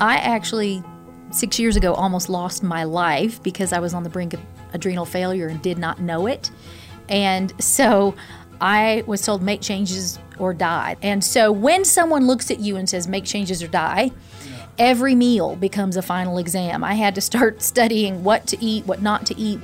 I actually, six years ago, almost lost my life because I was on the brink of adrenal failure and did not know it. And so I was told, make changes or die. And so when someone looks at you and says, make changes or die, every meal becomes a final exam. I had to start studying what to eat, what not to eat.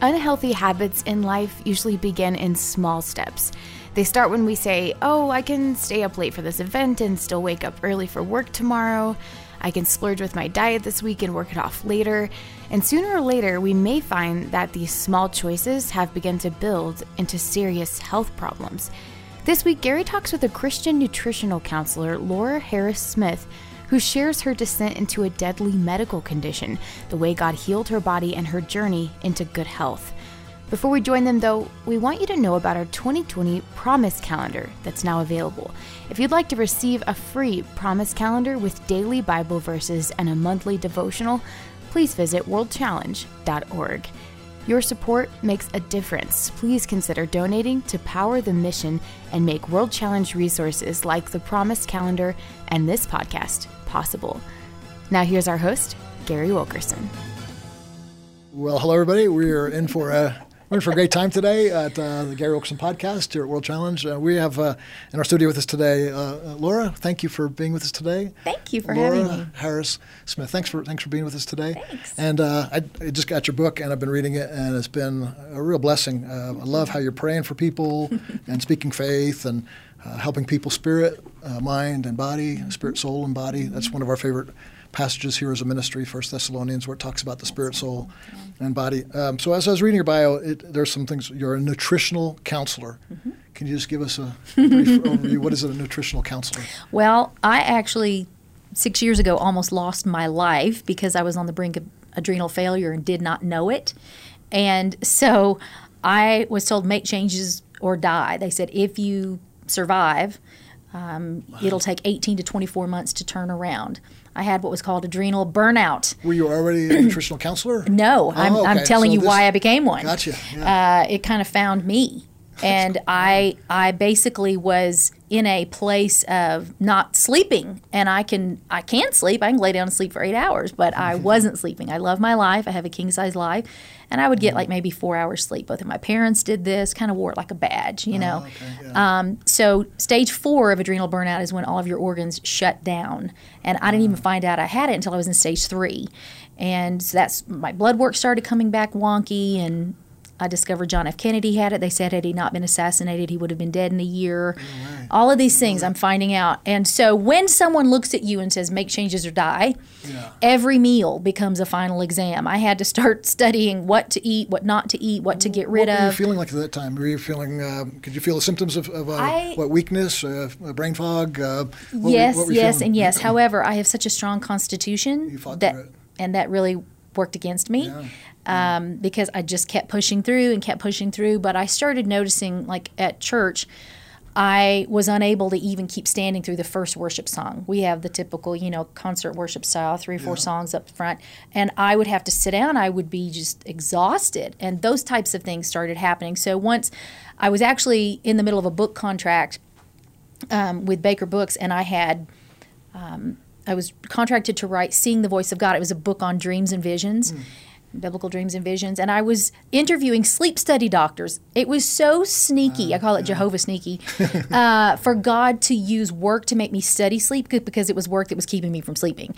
Unhealthy habits in life usually begin in small steps. They start when we say, Oh, I can stay up late for this event and still wake up early for work tomorrow. I can splurge with my diet this week and work it off later. And sooner or later, we may find that these small choices have begun to build into serious health problems. This week, Gary talks with a Christian nutritional counselor, Laura Harris Smith, who shares her descent into a deadly medical condition, the way God healed her body, and her journey into good health. Before we join them, though, we want you to know about our 2020 Promise Calendar that's now available. If you'd like to receive a free Promise Calendar with daily Bible verses and a monthly devotional, please visit worldchallenge.org. Your support makes a difference. Please consider donating to power the mission and make World Challenge resources like the Promise Calendar and this podcast possible. Now, here's our host, Gary Wilkerson. Well, hello, everybody. We are in for a we're in for a great time today at uh, the Gary Wilkerson podcast here at World Challenge. Uh, we have uh, in our studio with us today uh, uh, Laura. Thank you for being with us today. Thank you for Laura having me. Harris Smith. Thanks for thanks for being with us today. Thanks. And uh, I, I just got your book and I've been reading it and it's been a real blessing. I love how you're praying for people and speaking faith and helping people spirit, mind, and body, spirit, soul, and body. That's one of our favorite passages here as a ministry, First Thessalonians, where it talks about the spirit, soul, and body. Um, so as I was reading your bio, it, there's some things. You're a nutritional counselor. Mm-hmm. Can you just give us a brief overview? What is a nutritional counselor? Well, I actually six years ago almost lost my life because I was on the brink of adrenal failure and did not know it, and so I was told make changes or die. They said if you survive. Um, wow. It'll take 18 to 24 months to turn around. I had what was called adrenal burnout. Were you already a nutritional counselor? No, I'm, oh, okay. I'm telling so you this, why I became one. Gotcha. Yeah. Uh, it kind of found me. And I, I basically was in a place of not sleeping, and I can, I can sleep. I can lay down and sleep for eight hours, but I wasn't sleeping. I love my life. I have a king size life, and I would get like maybe four hours sleep. Both of my parents did this, kind of wore it like a badge, you know. Oh, okay, yeah. um, so stage four of adrenal burnout is when all of your organs shut down, and I didn't even find out I had it until I was in stage three, and so that's my blood work started coming back wonky, and I discovered John F. Kennedy had it. They said had he not been assassinated, he would have been dead in a year. Right. All of these things I'm finding out. And so when someone looks at you and says make changes or die, Yeah. every meal becomes a final exam. I had to start studying what to eat, what not to eat, what to get rid what were you of. feeling like at that time? Were you feeling? Um, could you feel the symptoms of, of uh, I- what weakness, uh, brain fog? Uh, what yes, what were yes, and yes. However, I have such a strong constitution You fought that, it. and that really worked against me. Yeah. Um, because I just kept pushing through and kept pushing through. But I started noticing, like at church, I was unable to even keep standing through the first worship song. We have the typical, you know, concert worship style, three or four Yeah. songs up front, and I would have to sit down. I would be just exhausted, and those types of things started happening. So once I was actually in the middle of a book contract um, with Baker Books, and I had um, I was contracted to write "Seeing the Voice of God." It was a book on dreams and visions, biblical dreams and visions, and I was interviewing sleep study doctors. It was so sneaky. I call it Jehovah sneaky uh, for God to use work to make me study sleep because it was work that was keeping me from sleeping.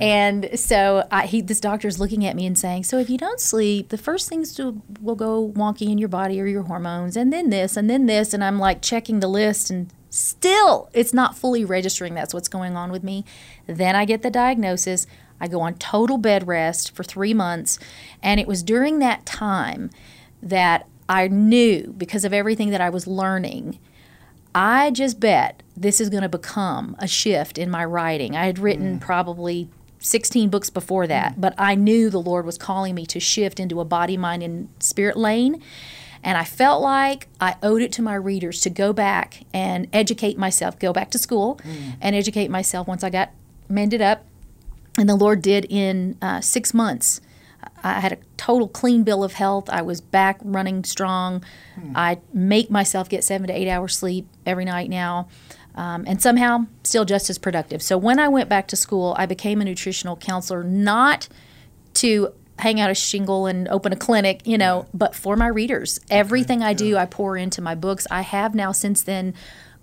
And so I, he, this doctor's looking at me and saying, "So if you don't sleep, the first things to, will go wonky in your body are your hormones, and then this, and then this." And I'm like checking the list and still it's not fully registering that's what's going on with me then i get the diagnosis i go on total bed rest for three months and it was during that time that i knew because of everything that i was learning i just bet this is going to become a shift in my writing. I had written mm. probably 16 books before that mm. but i knew the lord was calling me to shift into a body mind and spirit lane and I felt like I owed it to my readers to go back and educate myself, go back to school mm. and educate myself once I got mended up. And the Lord did in uh, six months. I had a total clean bill of health. I was back running strong. I make myself get seven to eight hours sleep every night now. um, and somehow still just as productive. So when I went back to school, I became a nutritional counselor, not to hang out a shingle and open a clinic, you know, but for my readers. Everything I do, I pour into my books. I have now since then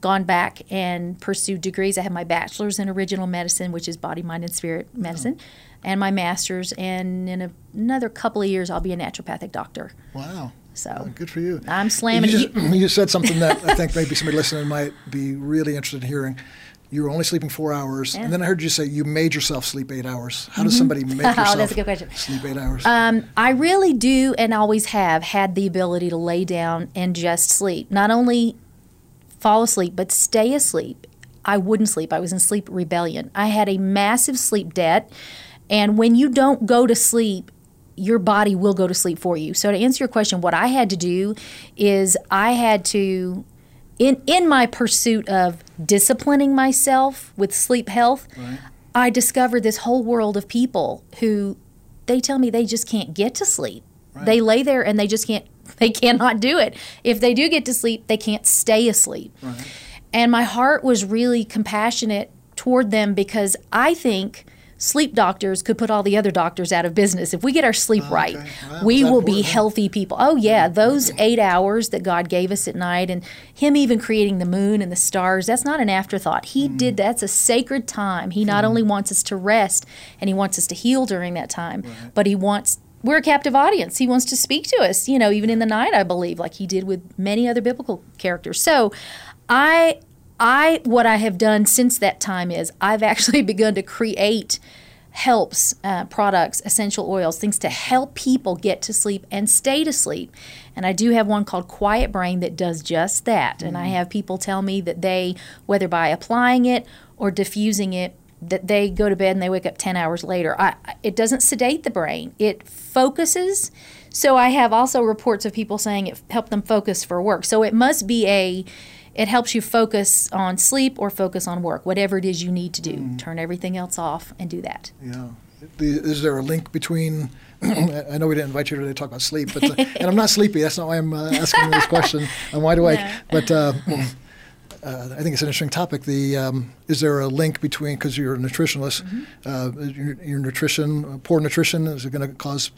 gone back and pursued degrees. I have my bachelor's in original medicine, which is body, mind, and spirit medicine, oh. and my master's. And in a, another couple of years, I'll be a naturopathic doctor. Wow. So well, good for you. I'm slamming. You, just, you said something that I think maybe somebody listening might be really interested in hearing you were only sleeping four hours, yeah. and then I heard you say you made yourself sleep eight hours. How does mm-hmm. somebody make yourself oh, that's a good question. sleep eight hours? Um, I really do, and always have had the ability to lay down and just sleep. Not only fall asleep, but stay asleep. I wouldn't sleep. I was in sleep rebellion. I had a massive sleep debt, and when you don't go to sleep, your body will go to sleep for you. So to answer your question, what I had to do is I had to in in my pursuit of disciplining myself with sleep health, right. I discovered this whole world of people who they tell me they just can't get to sleep. Right. They lay there and they just can't they cannot do it. If they do get to sleep, they can't stay asleep. Right. And my heart was really compassionate toward them because I think sleep doctors could put all the other doctors out of business. If we get our sleep oh, right, wow. we will be healthy people. Oh, yeah, those eight hours that God gave us at night and Him even creating the moon and the stars, that's not an afterthought. He mm. did that's a sacred time. He not mm. only wants us to rest and He wants us to heal during that time, right. but He wants we're a captive audience. He wants to speak to us, you know, even in the night, I believe, like he did with many other biblical characters. So I I what I have done since that time is I've actually begun to create helps uh, products, essential oils, things to help people get to sleep and stay to sleep. And I do have one called Quiet Brain that does just that. Mm-hmm. And I mm. have people tell me that they, whether by applying it or diffusing it, that they go to bed and they wake up 10 hours later. I, it doesn't sedate the brain, it focuses. So I have also reports of people saying it helped them focus for work. So it must be a it helps you focus on sleep or focus on work, whatever it is you need to do. Mm. Turn everything else off and do that. Yeah. Is there a link between? I know we didn't invite you today to talk about sleep, but uh, and I'm not sleepy. That's not why I'm uh, asking this question. I'm wide awake. No. But uh, uh, I think it's an interesting topic. The um, is there a link between because you're a nutritionalist, mm-hmm. Uh, your, your, nutrition, poor nutrition, is it going to cause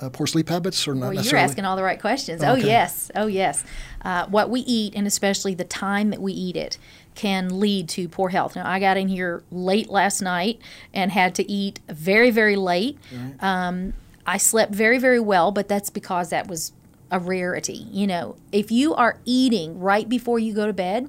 uh, poor sleep habits or not well, necessarily? You're asking all the right questions. Oh, okay. Oh yes, oh yes. Uh, what we eat and especially the time that we eat it can lead to poor health. Now I got in here late last night and had to eat very very late. Right. Um, I slept very very well, but that's because that was a rarity. You know, if you are eating right before you go to bed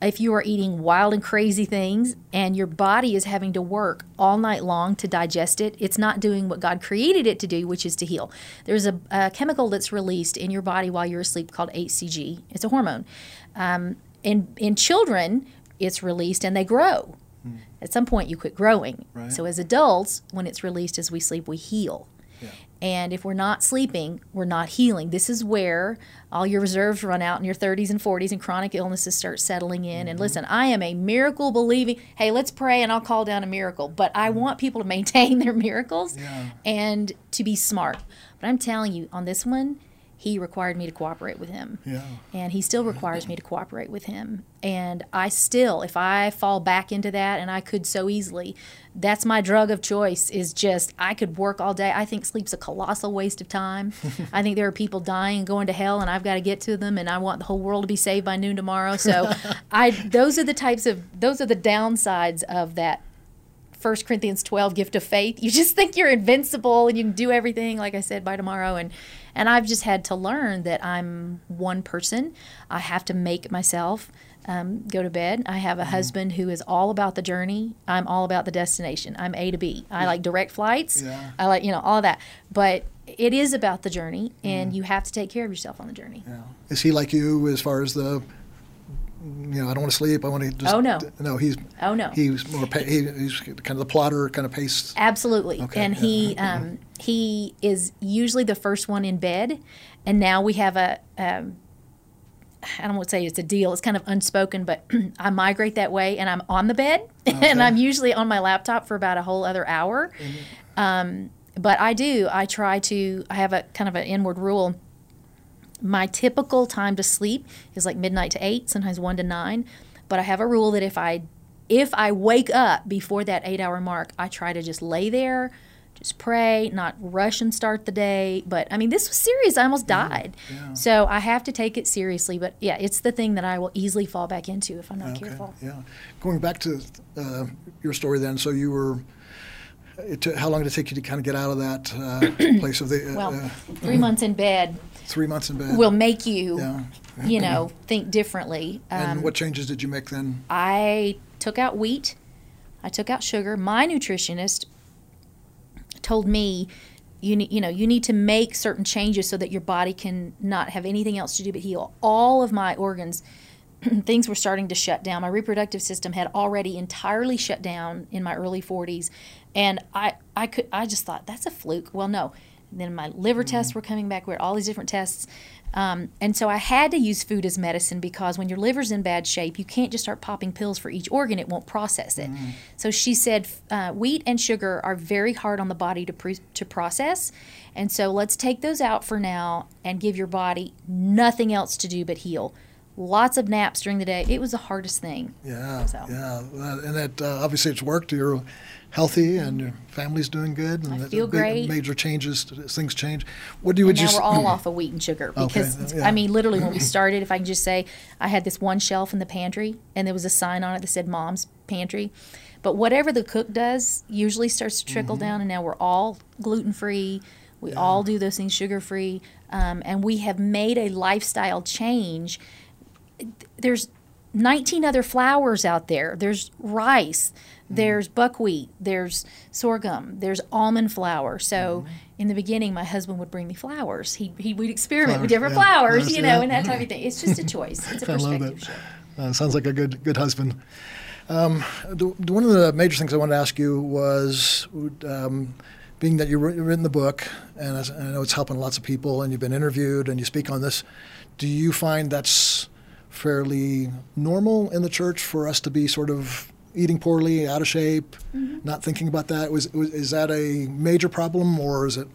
if you are eating wild and crazy things and your body is having to work all night long to digest it, it's not doing what God created it to do, which is to heal. There's a, a chemical that's released in your body while you're asleep called HCG. It's a hormone. Um, in, in children, it's released and they grow. Hmm. At some point, you quit growing. Right. So, as adults, when it's released as we sleep, we heal. And if we're not sleeping, we're not healing. This is where all your reserves run out in your 30s and 40s and chronic illnesses start settling in. Mm-hmm. And listen, I am a miracle believing, hey, let's pray and I'll call down a miracle. But I mm-hmm. want people to maintain their miracles yeah. and to be smart. But I'm telling you, on this one, he required me to cooperate with him. Yeah. And he still requires me to cooperate with him. And I still, if I fall back into that, and I could so easily, that's my drug of choice is just, I could work all day. I think sleep's a colossal waste of time. I think there are people dying and going to hell, and I've got to get to them, and I want the whole world to be saved by noon tomorrow. So I, those are the types of, those are the downsides of that 1 Corinthians 12 gift of faith. You just think you're invincible and you can do everything, like I said, by tomorrow. And, and I've just had to learn that I'm one person. I have to make myself um, go to bed. I have a mm-hmm. husband who is all about the journey. I'm all about the destination. I'm A to B. I like direct flights. Yeah. I like, you know, all that. But it is about the journey, and mm. you have to take care of yourself on the journey. Yeah. Is he like you as far as the you know, I don't want to sleep. I want to just. Oh no. No, he's. Oh no. He's more. he, he's kind of the plotter, kind of pace. Absolutely. Okay. And yeah. he um, he is usually the first one in bed, and now we have a. Um, I don't want to say it's a deal. It's kind of unspoken, but I migrate that way, and I'm on the bed, okay. and I'm usually on my laptop for about a whole other hour. Mm-hmm. Um, but I do. I try to. I have a kind of an inward rule my typical time to sleep is like midnight to 8, sometimes 1 to 9. but I have a rule that if I if I wake up before that eight hour mark, I try to just lay there, just pray, not rush and start the day. But I mean, this was serious. I almost died. yeah. So I have to take it seriously. But yeah, it's the thing that I will easily fall back into if I'm not Okay, careful. yeah. Going back to uh, your story then, so you were, it took, how long did it take you to kind of get out of that uh, place of the, uh, Well, uh, three months in bed three months in bed? will make you, Yeah. you know, think differently. And Um, what changes did you make then? I took out wheat. I took out sugar. My nutritionist told me you need you know you need to make certain changes so that your body can not have anything else to do but heal all of my organs things were starting to shut down my reproductive system had already entirely shut down in my early 40s and i i could i just thought that's a fluke well no and then my liver tests were coming back we had all these different tests um, and so I had to use food as medicine because when your liver's in bad shape, you can't just start popping pills for each organ; it won't process it. So she said, uh, wheat and sugar are very hard on the body to pre- to process, and so let's take those out for now and give your body nothing else to do but heal. Lots of naps during the day. It was the hardest thing. Yeah, So. yeah, and that uh, obviously it's worked. You're healthy, and your family's doing good. And I feel big- great. Major changes, things change. What do you would And you? now we're all off of wheat and sugar Okay, because yeah. I mean, literally when we started, if I can just say, I had this one shelf in the pantry, and there was a sign on it that said "Mom's Pantry." But whatever the cook does usually starts to trickle Mm-hmm. down, and now we're all gluten free. We all do those things sugar free, um, and we have made a lifestyle change. There's 19 other flours out there. There's rice, there's buckwheat, there's sorghum, there's almond flour. So in the beginning, my husband would bring me flowers. He, he would experiment with different yeah. flours, Flowers, you know, yeah. and that type of thing. It's just a choice. It's a I love perspective shift. Uh, sounds like a good good husband. Um, the, the- one of the major things I wanted to ask you was, um, being that you've writ- written the book, and I know it's helping lots of people, and you've been interviewed, and you speak on this. Do you find that's fairly normal in the church for us to be sort of eating poorly, out of shape, not thinking about that? Was, was is that a major problem, or is it?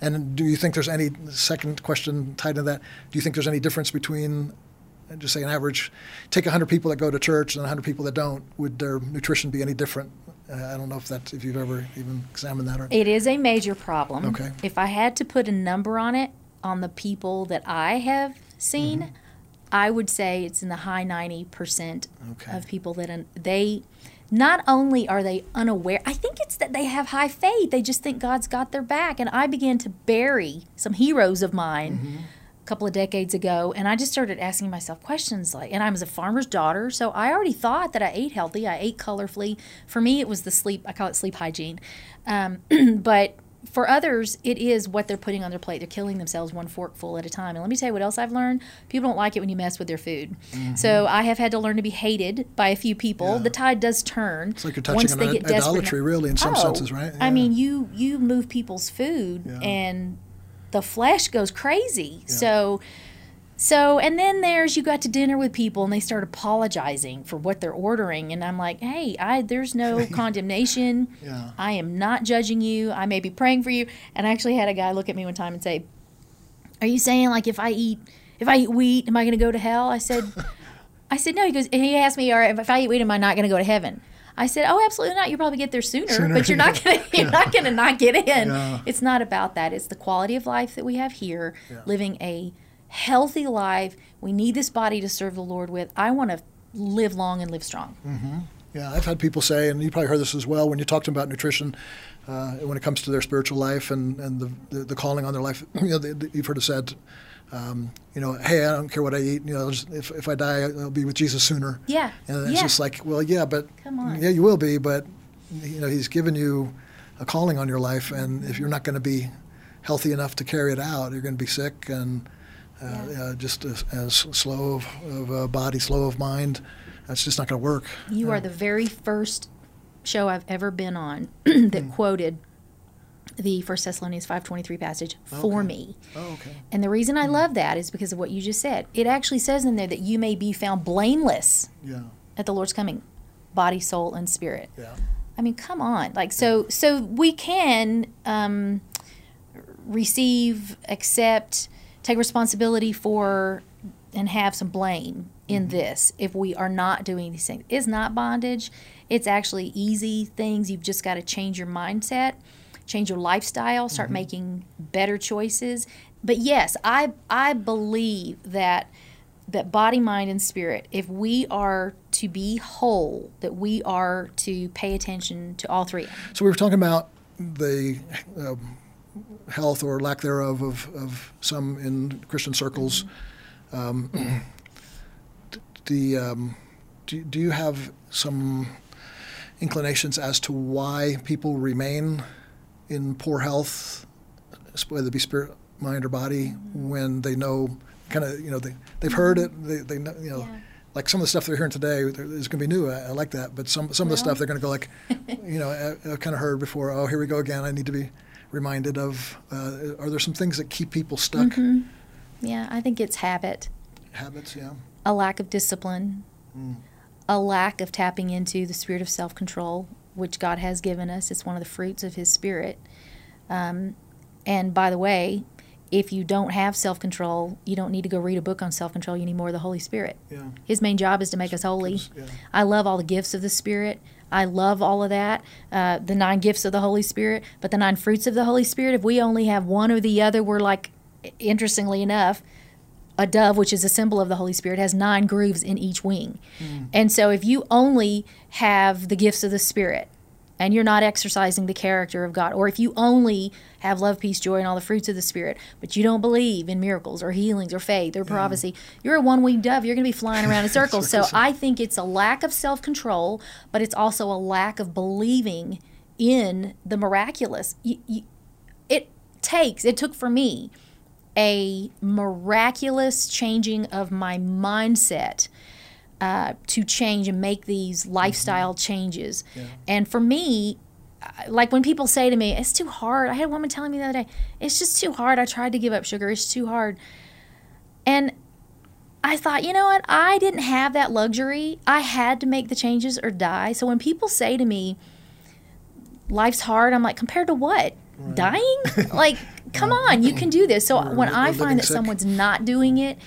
And do you think there's any second question tied to that? Do you think there's any difference between just say an average, take 100 people that go to church and 100 people that don't, would their nutrition be any different? Uh, I don't know if that if you've ever even examined that or. It is a major problem. Okay. If I had to put a number on it, on the people that I have seen, Mm-hmm. I would say it's in the high 90% Okay. of people that un- they not only are they unaware, I think it's that they have high faith. They just think God's got their back. And I began to bury some heroes of mine Mm-hmm. a couple of decades ago. And I just started asking myself questions like, and I was a farmer's daughter. So I already thought that I ate healthy. I ate colorfully. For me, it was the sleep, I call it sleep hygiene. Um, but for others, it is what they're putting on their plate. They're killing themselves one forkful at a time. And let me tell you what else I've learned. People don't like it when you mess with their food. So I have had to learn to be hated by a few people. Mm-hmm. Yeah. The tide does turn. It's like you're touching once on they get idolatry, really, in some Oh, senses, right? I mean, you you move people's food Yeah. and the flesh goes crazy. So so and then there's you got to dinner with people and they start apologizing for what they're ordering and I'm like, "Hey, I there's no condemnation. Yeah. I am not judging you. I may be praying for you." And I actually had a guy look at me one time and say, "Are you saying like if I eat if I eat wheat, am I going to go to hell?" I said I said, "No." He goes and he asked me, "Or if I eat wheat, am I not going to go to heaven?" I said, "Oh, absolutely not. You'll probably get there sooner, Sooner, but you're not yeah. going to you're not going to not get in. Yeah. It's not about that. It's the quality of life that we have here, living a healthy life. We need this body to serve the Lord with. I want to live long and live strong. Yeah, I've had people say, and you probably heard this as well, when you talk to them about nutrition, uh, when it comes to their spiritual life and, and the, the, the calling on their life, you know, you've heard it said, um, you know, hey, I don't care what I eat. You know, just, if, if I die, I'll be with Jesus sooner. Yeah, And it's yeah. just like, well, yeah, but Come on. yeah, you will be, but you know, He's given you a calling on your life, and if you're not going to be healthy enough to carry it out, you're going to be sick and Yeah. uh, just as, as slow of, of a body, slow of mind. That's just not going to work. You are the very first show I've ever been on that quoted the First Thessalonians 5:23 passage for Okay. me. Oh, okay. And the reason I love that is because of what you just said. It actually says in there that you may be found blameless Yeah. at the Lord's coming, body, soul, and spirit. Yeah. I mean, come on. Like so so we can um, receive, accept, take responsibility for and have some blame in this if we are not doing these things. It's not bondage. It's actually easy things. You've just got to change your mindset, change your lifestyle, start making better choices. But yes, I I believe that that body, mind, and spirit, if we are to be whole, that we are to pay attention to all three. So we were talking about the um, health or lack thereof of, of some in Christian circles. Um, the um, do, do you have some inclinations as to why people remain in poor health, whether it be spirit, mind, or body, when they know kind of you know they they've heard it they, they know you know Yeah. like some of the stuff they're hearing today is going to be new I, I like that but some some of the Well- stuff they're going to go like you know I, I've kind of heard before oh here we go again I need to be reminded of uh, are there some things that keep people stuck Mm-hmm. Yeah, I think it's habit, habits yeah a lack of discipline, a lack of tapping into the spirit of self control, which God has given us. It's one of the fruits of His Spirit. Um, and by the way, if you don't have self control, you don't need to go read a book on self control. You need more of the Holy Spirit. yeah His main job is to make us holy. Yeah. I love all the gifts of the Spirit. I love all of that, uh, the nine gifts of the Holy Spirit. But the nine fruits of the Holy Spirit, if we only have one or the other, we're like, interestingly enough, a dove, which is a symbol of the Holy Spirit, has nine grooves in each wing. And so if you only have the gifts of the Spirit and you're not exercising the character of God, or if you only have love, peace, joy, and all the fruits of the Spirit, but you don't believe in miracles or healings or faith or mm. prophecy, you're a one winged dove. You're going to be flying around in circles. so I think it's a lack of self control, but it's also a lack of believing in the miraculous. You, you, it takes, it took for me a miraculous changing of my mindset uh, to change and make these lifestyle changes. And for me, like when people say to me, it's too hard. I had a woman telling me the other day, it's just too hard. I tried to give up sugar. It's too hard. And I thought, you know what? I didn't have that luxury. I had to make the changes or die. So when people say to me, life's hard, I'm like, compared to what? Dying? like, come on, you can do this. So when I find that sick. someone's not doing it,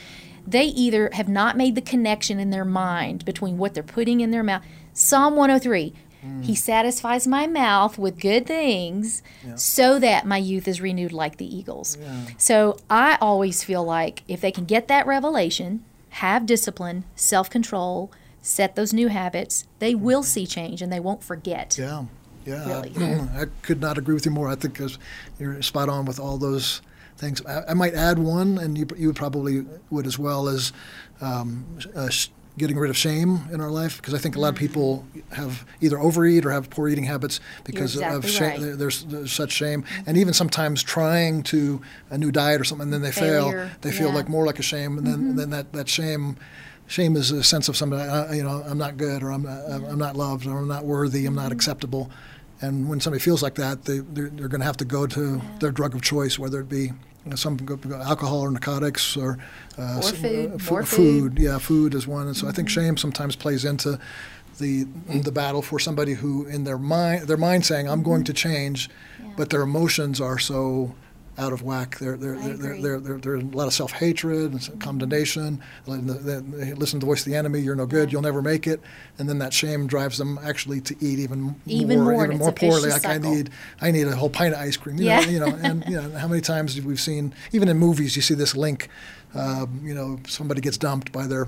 they either have not made the connection in their mind between what they're putting in their mouth. Psalm 103 He mm. satisfies my mouth with good things so that my youth is renewed like the eagles. So I always feel like if they can get that revelation, have discipline, self control, set those new habits, they mm-hmm. will see change and they won't forget. Yeah, yeah. Really. I could not agree with you more. I think you're spot on with all those things. I, I might add one, and you, you probably would as well, as um, uh, getting rid of shame in our life. Because I think a lot of people have either overeat or have poor eating habits because of shame. right. There's, there's such shame, and even sometimes trying to a new diet or something, and then they fail. They feel yeah. like more like a shame, and then then that, that shame. Shame is a sense of somebody, uh, you know, I'm not good, or I'm, I'm I'm not loved, or I'm not worthy, I'm not acceptable. And when somebody feels like that, they, they're, they're going to have to go to their drug of choice, whether it be you know, some go, go alcohol or narcotics or, uh, Or s- food, uh, fu- more food. Yeah, food is one. And so I think shame sometimes plays into the the battle for somebody who, in their mind, their mind saying, "I'm going to change," but their emotions are so out of whack. They're they're they're, they're, they're, they're, there's a lot of self hatred and some condemnation. They- Listen to the voice of the enemy. You're no good. You'll never make it. And then that shame drives them actually to eat even Even more, more, even more poorly. Like I need I need a whole pint of ice cream. You Yeah. know, you know, and you know how many times have we've seen even in movies you see this link. Um, you know, somebody gets dumped by their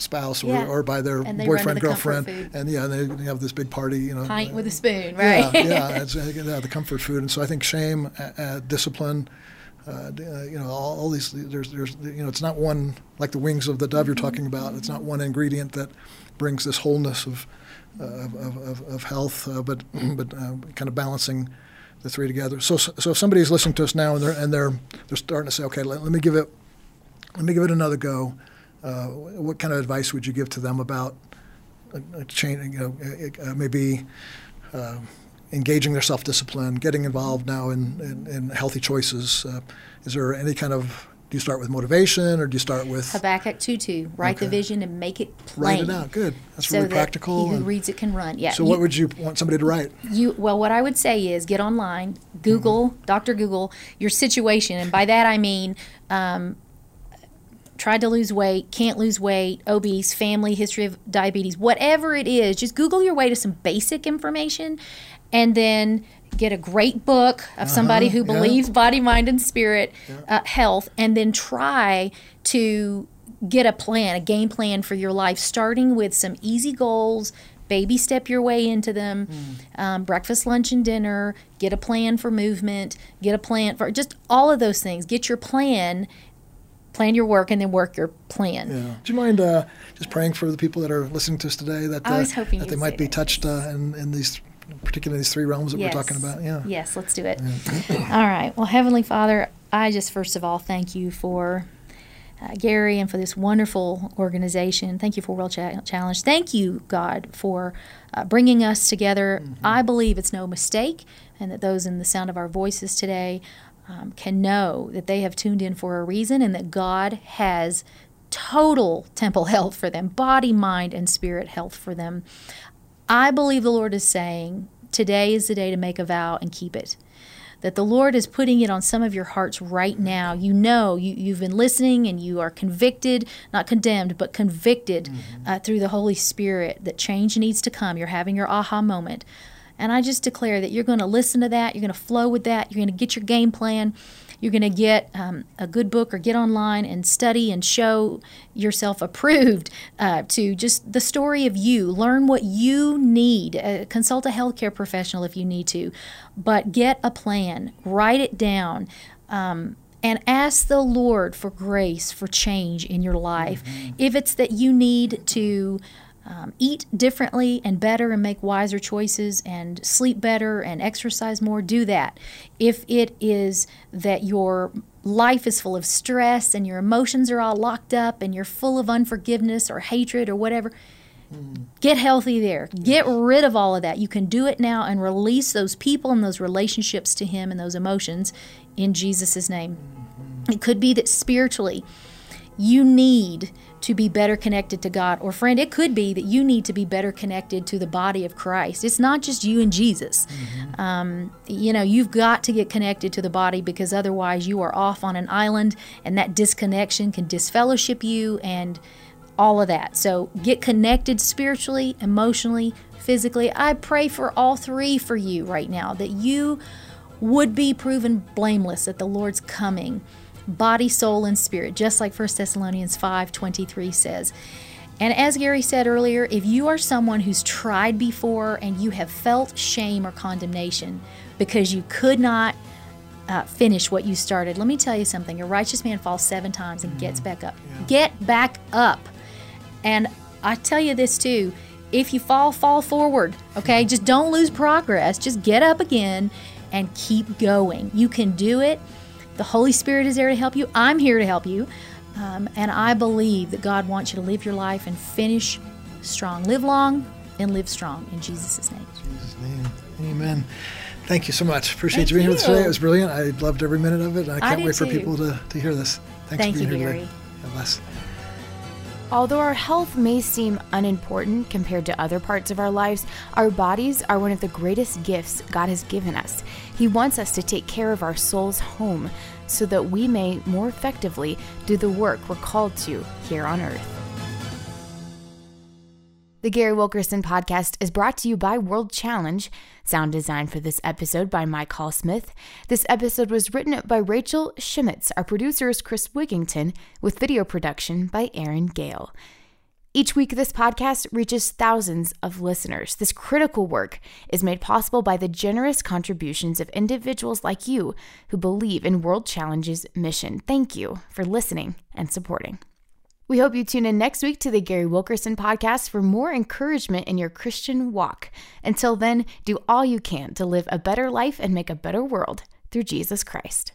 spouse or, Yeah. or by their And they run to boyfriend girlfriend, and yeah, they, they have this big party. You know, Pint with a spoon, right? yeah, yeah, it's, uh, yeah, the comfort food, and so I think shame, uh, uh, discipline, uh, uh, you know, all, all these. There's, there's, you know, it's not one like the wings of the dove you're talking about. It's not one ingredient that brings this wholeness of uh, of, of, of health, uh, but but uh, kind of balancing the three together. So so if somebody's listening to us now and they're and they're they're starting to say, okay, let, let me give it let me give it another go. Uh, what kind of advice would you give to them about uh, uh, change, you know, uh, maybe uh, engaging their self-discipline, getting involved now in, in, in healthy choices. Uh, is there any kind of, do you start with motivation or do you start with Habakkuk 2 2. Write the vision and make it write it out? Good. That's so really that practical. he who reads it can run. Yeah. so you- what would you want somebody to write? you well what i would say is get online google Mm-hmm. dr google your situation and by that i mean um, tried to lose weight, can't lose weight, obese, family history of diabetes, whatever it is, just Google your way to some basic information and then get a great book of somebody who Uh-huh, yeah. believes body, mind, and spirit uh, health, and then try to get a plan, a game plan for your life, starting with some easy goals. Baby step your way into them. Um, breakfast, lunch, and dinner. Get a plan for movement. Get a plan for just all of those things. Get your plan, plan your work, and then work your plan. Yeah. Do you mind uh, just praying for the people that are listening to us today that uh, that they might be that. touched uh, in, in these, particularly these three realms that we're talking about? Yeah. Yes, let's do it. all right. Well, Heavenly Father, I just first of all thank you for uh, Gary and for this wonderful organization. Thank you for World Cha- Challenge. Thank you, God, for uh, bringing us together. I believe it's no mistake, and that those in the sound of our voices today um, can know that they have tuned in for a reason and that God has total temple health for them, body, mind, and spirit health for them. I believe the Lord is saying, today is the day to make a vow and keep it. That the Lord is putting it on some of your hearts right now. You know, you, you've been listening and you are convicted, not condemned, but convicted uh, through the Holy Spirit that change needs to come. You're having your aha moment. And I just declare that you're going to listen to that, you're going to flow with that, you're going to get your game plan, you're going to get um, a good book or get online and study and show yourself approved uh, to just the story of you. Learn what you need. Uh, consult a healthcare professional if you need to, but get a plan, write it down. Um, and ask the Lord for grace, for change in your life. If it's that you need to um, eat differently and better and make wiser choices and sleep better and exercise more, do that. If it is that your life is full of stress and your emotions are all locked up and you're full of unforgiveness or hatred or whatever, get healthy there. Get rid of all of that. You can do it now and release those people and those relationships to Him and those emotions in Jesus' name. It could be that spiritually, you need to be better connected to God. Or, friend, it could be that you need to be better connected to the body of Christ. It's not just you and Jesus. Um, you know, you've got to get connected to the body because otherwise you are off on an island, and that disconnection can disfellowship you and all of that. So, get connected spiritually, emotionally, physically. I pray for all three for you right now that you would be proven blameless at the Lord's coming body, soul, and spirit, just like 1 Thessalonians 5:23 says. And as Gary said earlier, if you are someone who's tried before and you have felt shame or condemnation because you could not uh, finish what you started, let me tell you something. A righteous man falls seven times and gets back up. Get back up. And I tell you this too if you fall, fall forward, okay? Just don't lose progress. Just get up again and keep going. You can do it. The Holy Spirit is there to help you. I'm here to help you. Um, and I believe that God wants you to live your life and finish strong. Live long and live strong in Jesus' name. Jesus' name. Amen. Thank you so much. Appreciate Thank you being here with us you. today. It was brilliant. I loved every minute of it. And I can't did wait for too. people to, to hear this. Thanks Thank for being you, here Gary. today. God bless. Although our health may seem unimportant compared to other parts of our lives, our bodies are one of the greatest gifts God has given us. He wants us to take care of our soul's home so that we may more effectively do the work we're called to here on earth. The Gary Wilkerson podcast is brought to you by World Challenge. Sound design for this episode by Mike Hall Smith. This episode was written by Rachel Schmitz. Our producer is Chris Wigington, with video production by Aaron Gale. Each week, this podcast reaches thousands of listeners. This critical work is made possible by the generous contributions of individuals like you who believe in World Challenge's mission. Thank you for listening and supporting. We hope you tune in next week to the Gary Wilkerson podcast for more encouragement in your Christian walk. Until then, do all you can to live a better life and make a better world through Jesus Christ.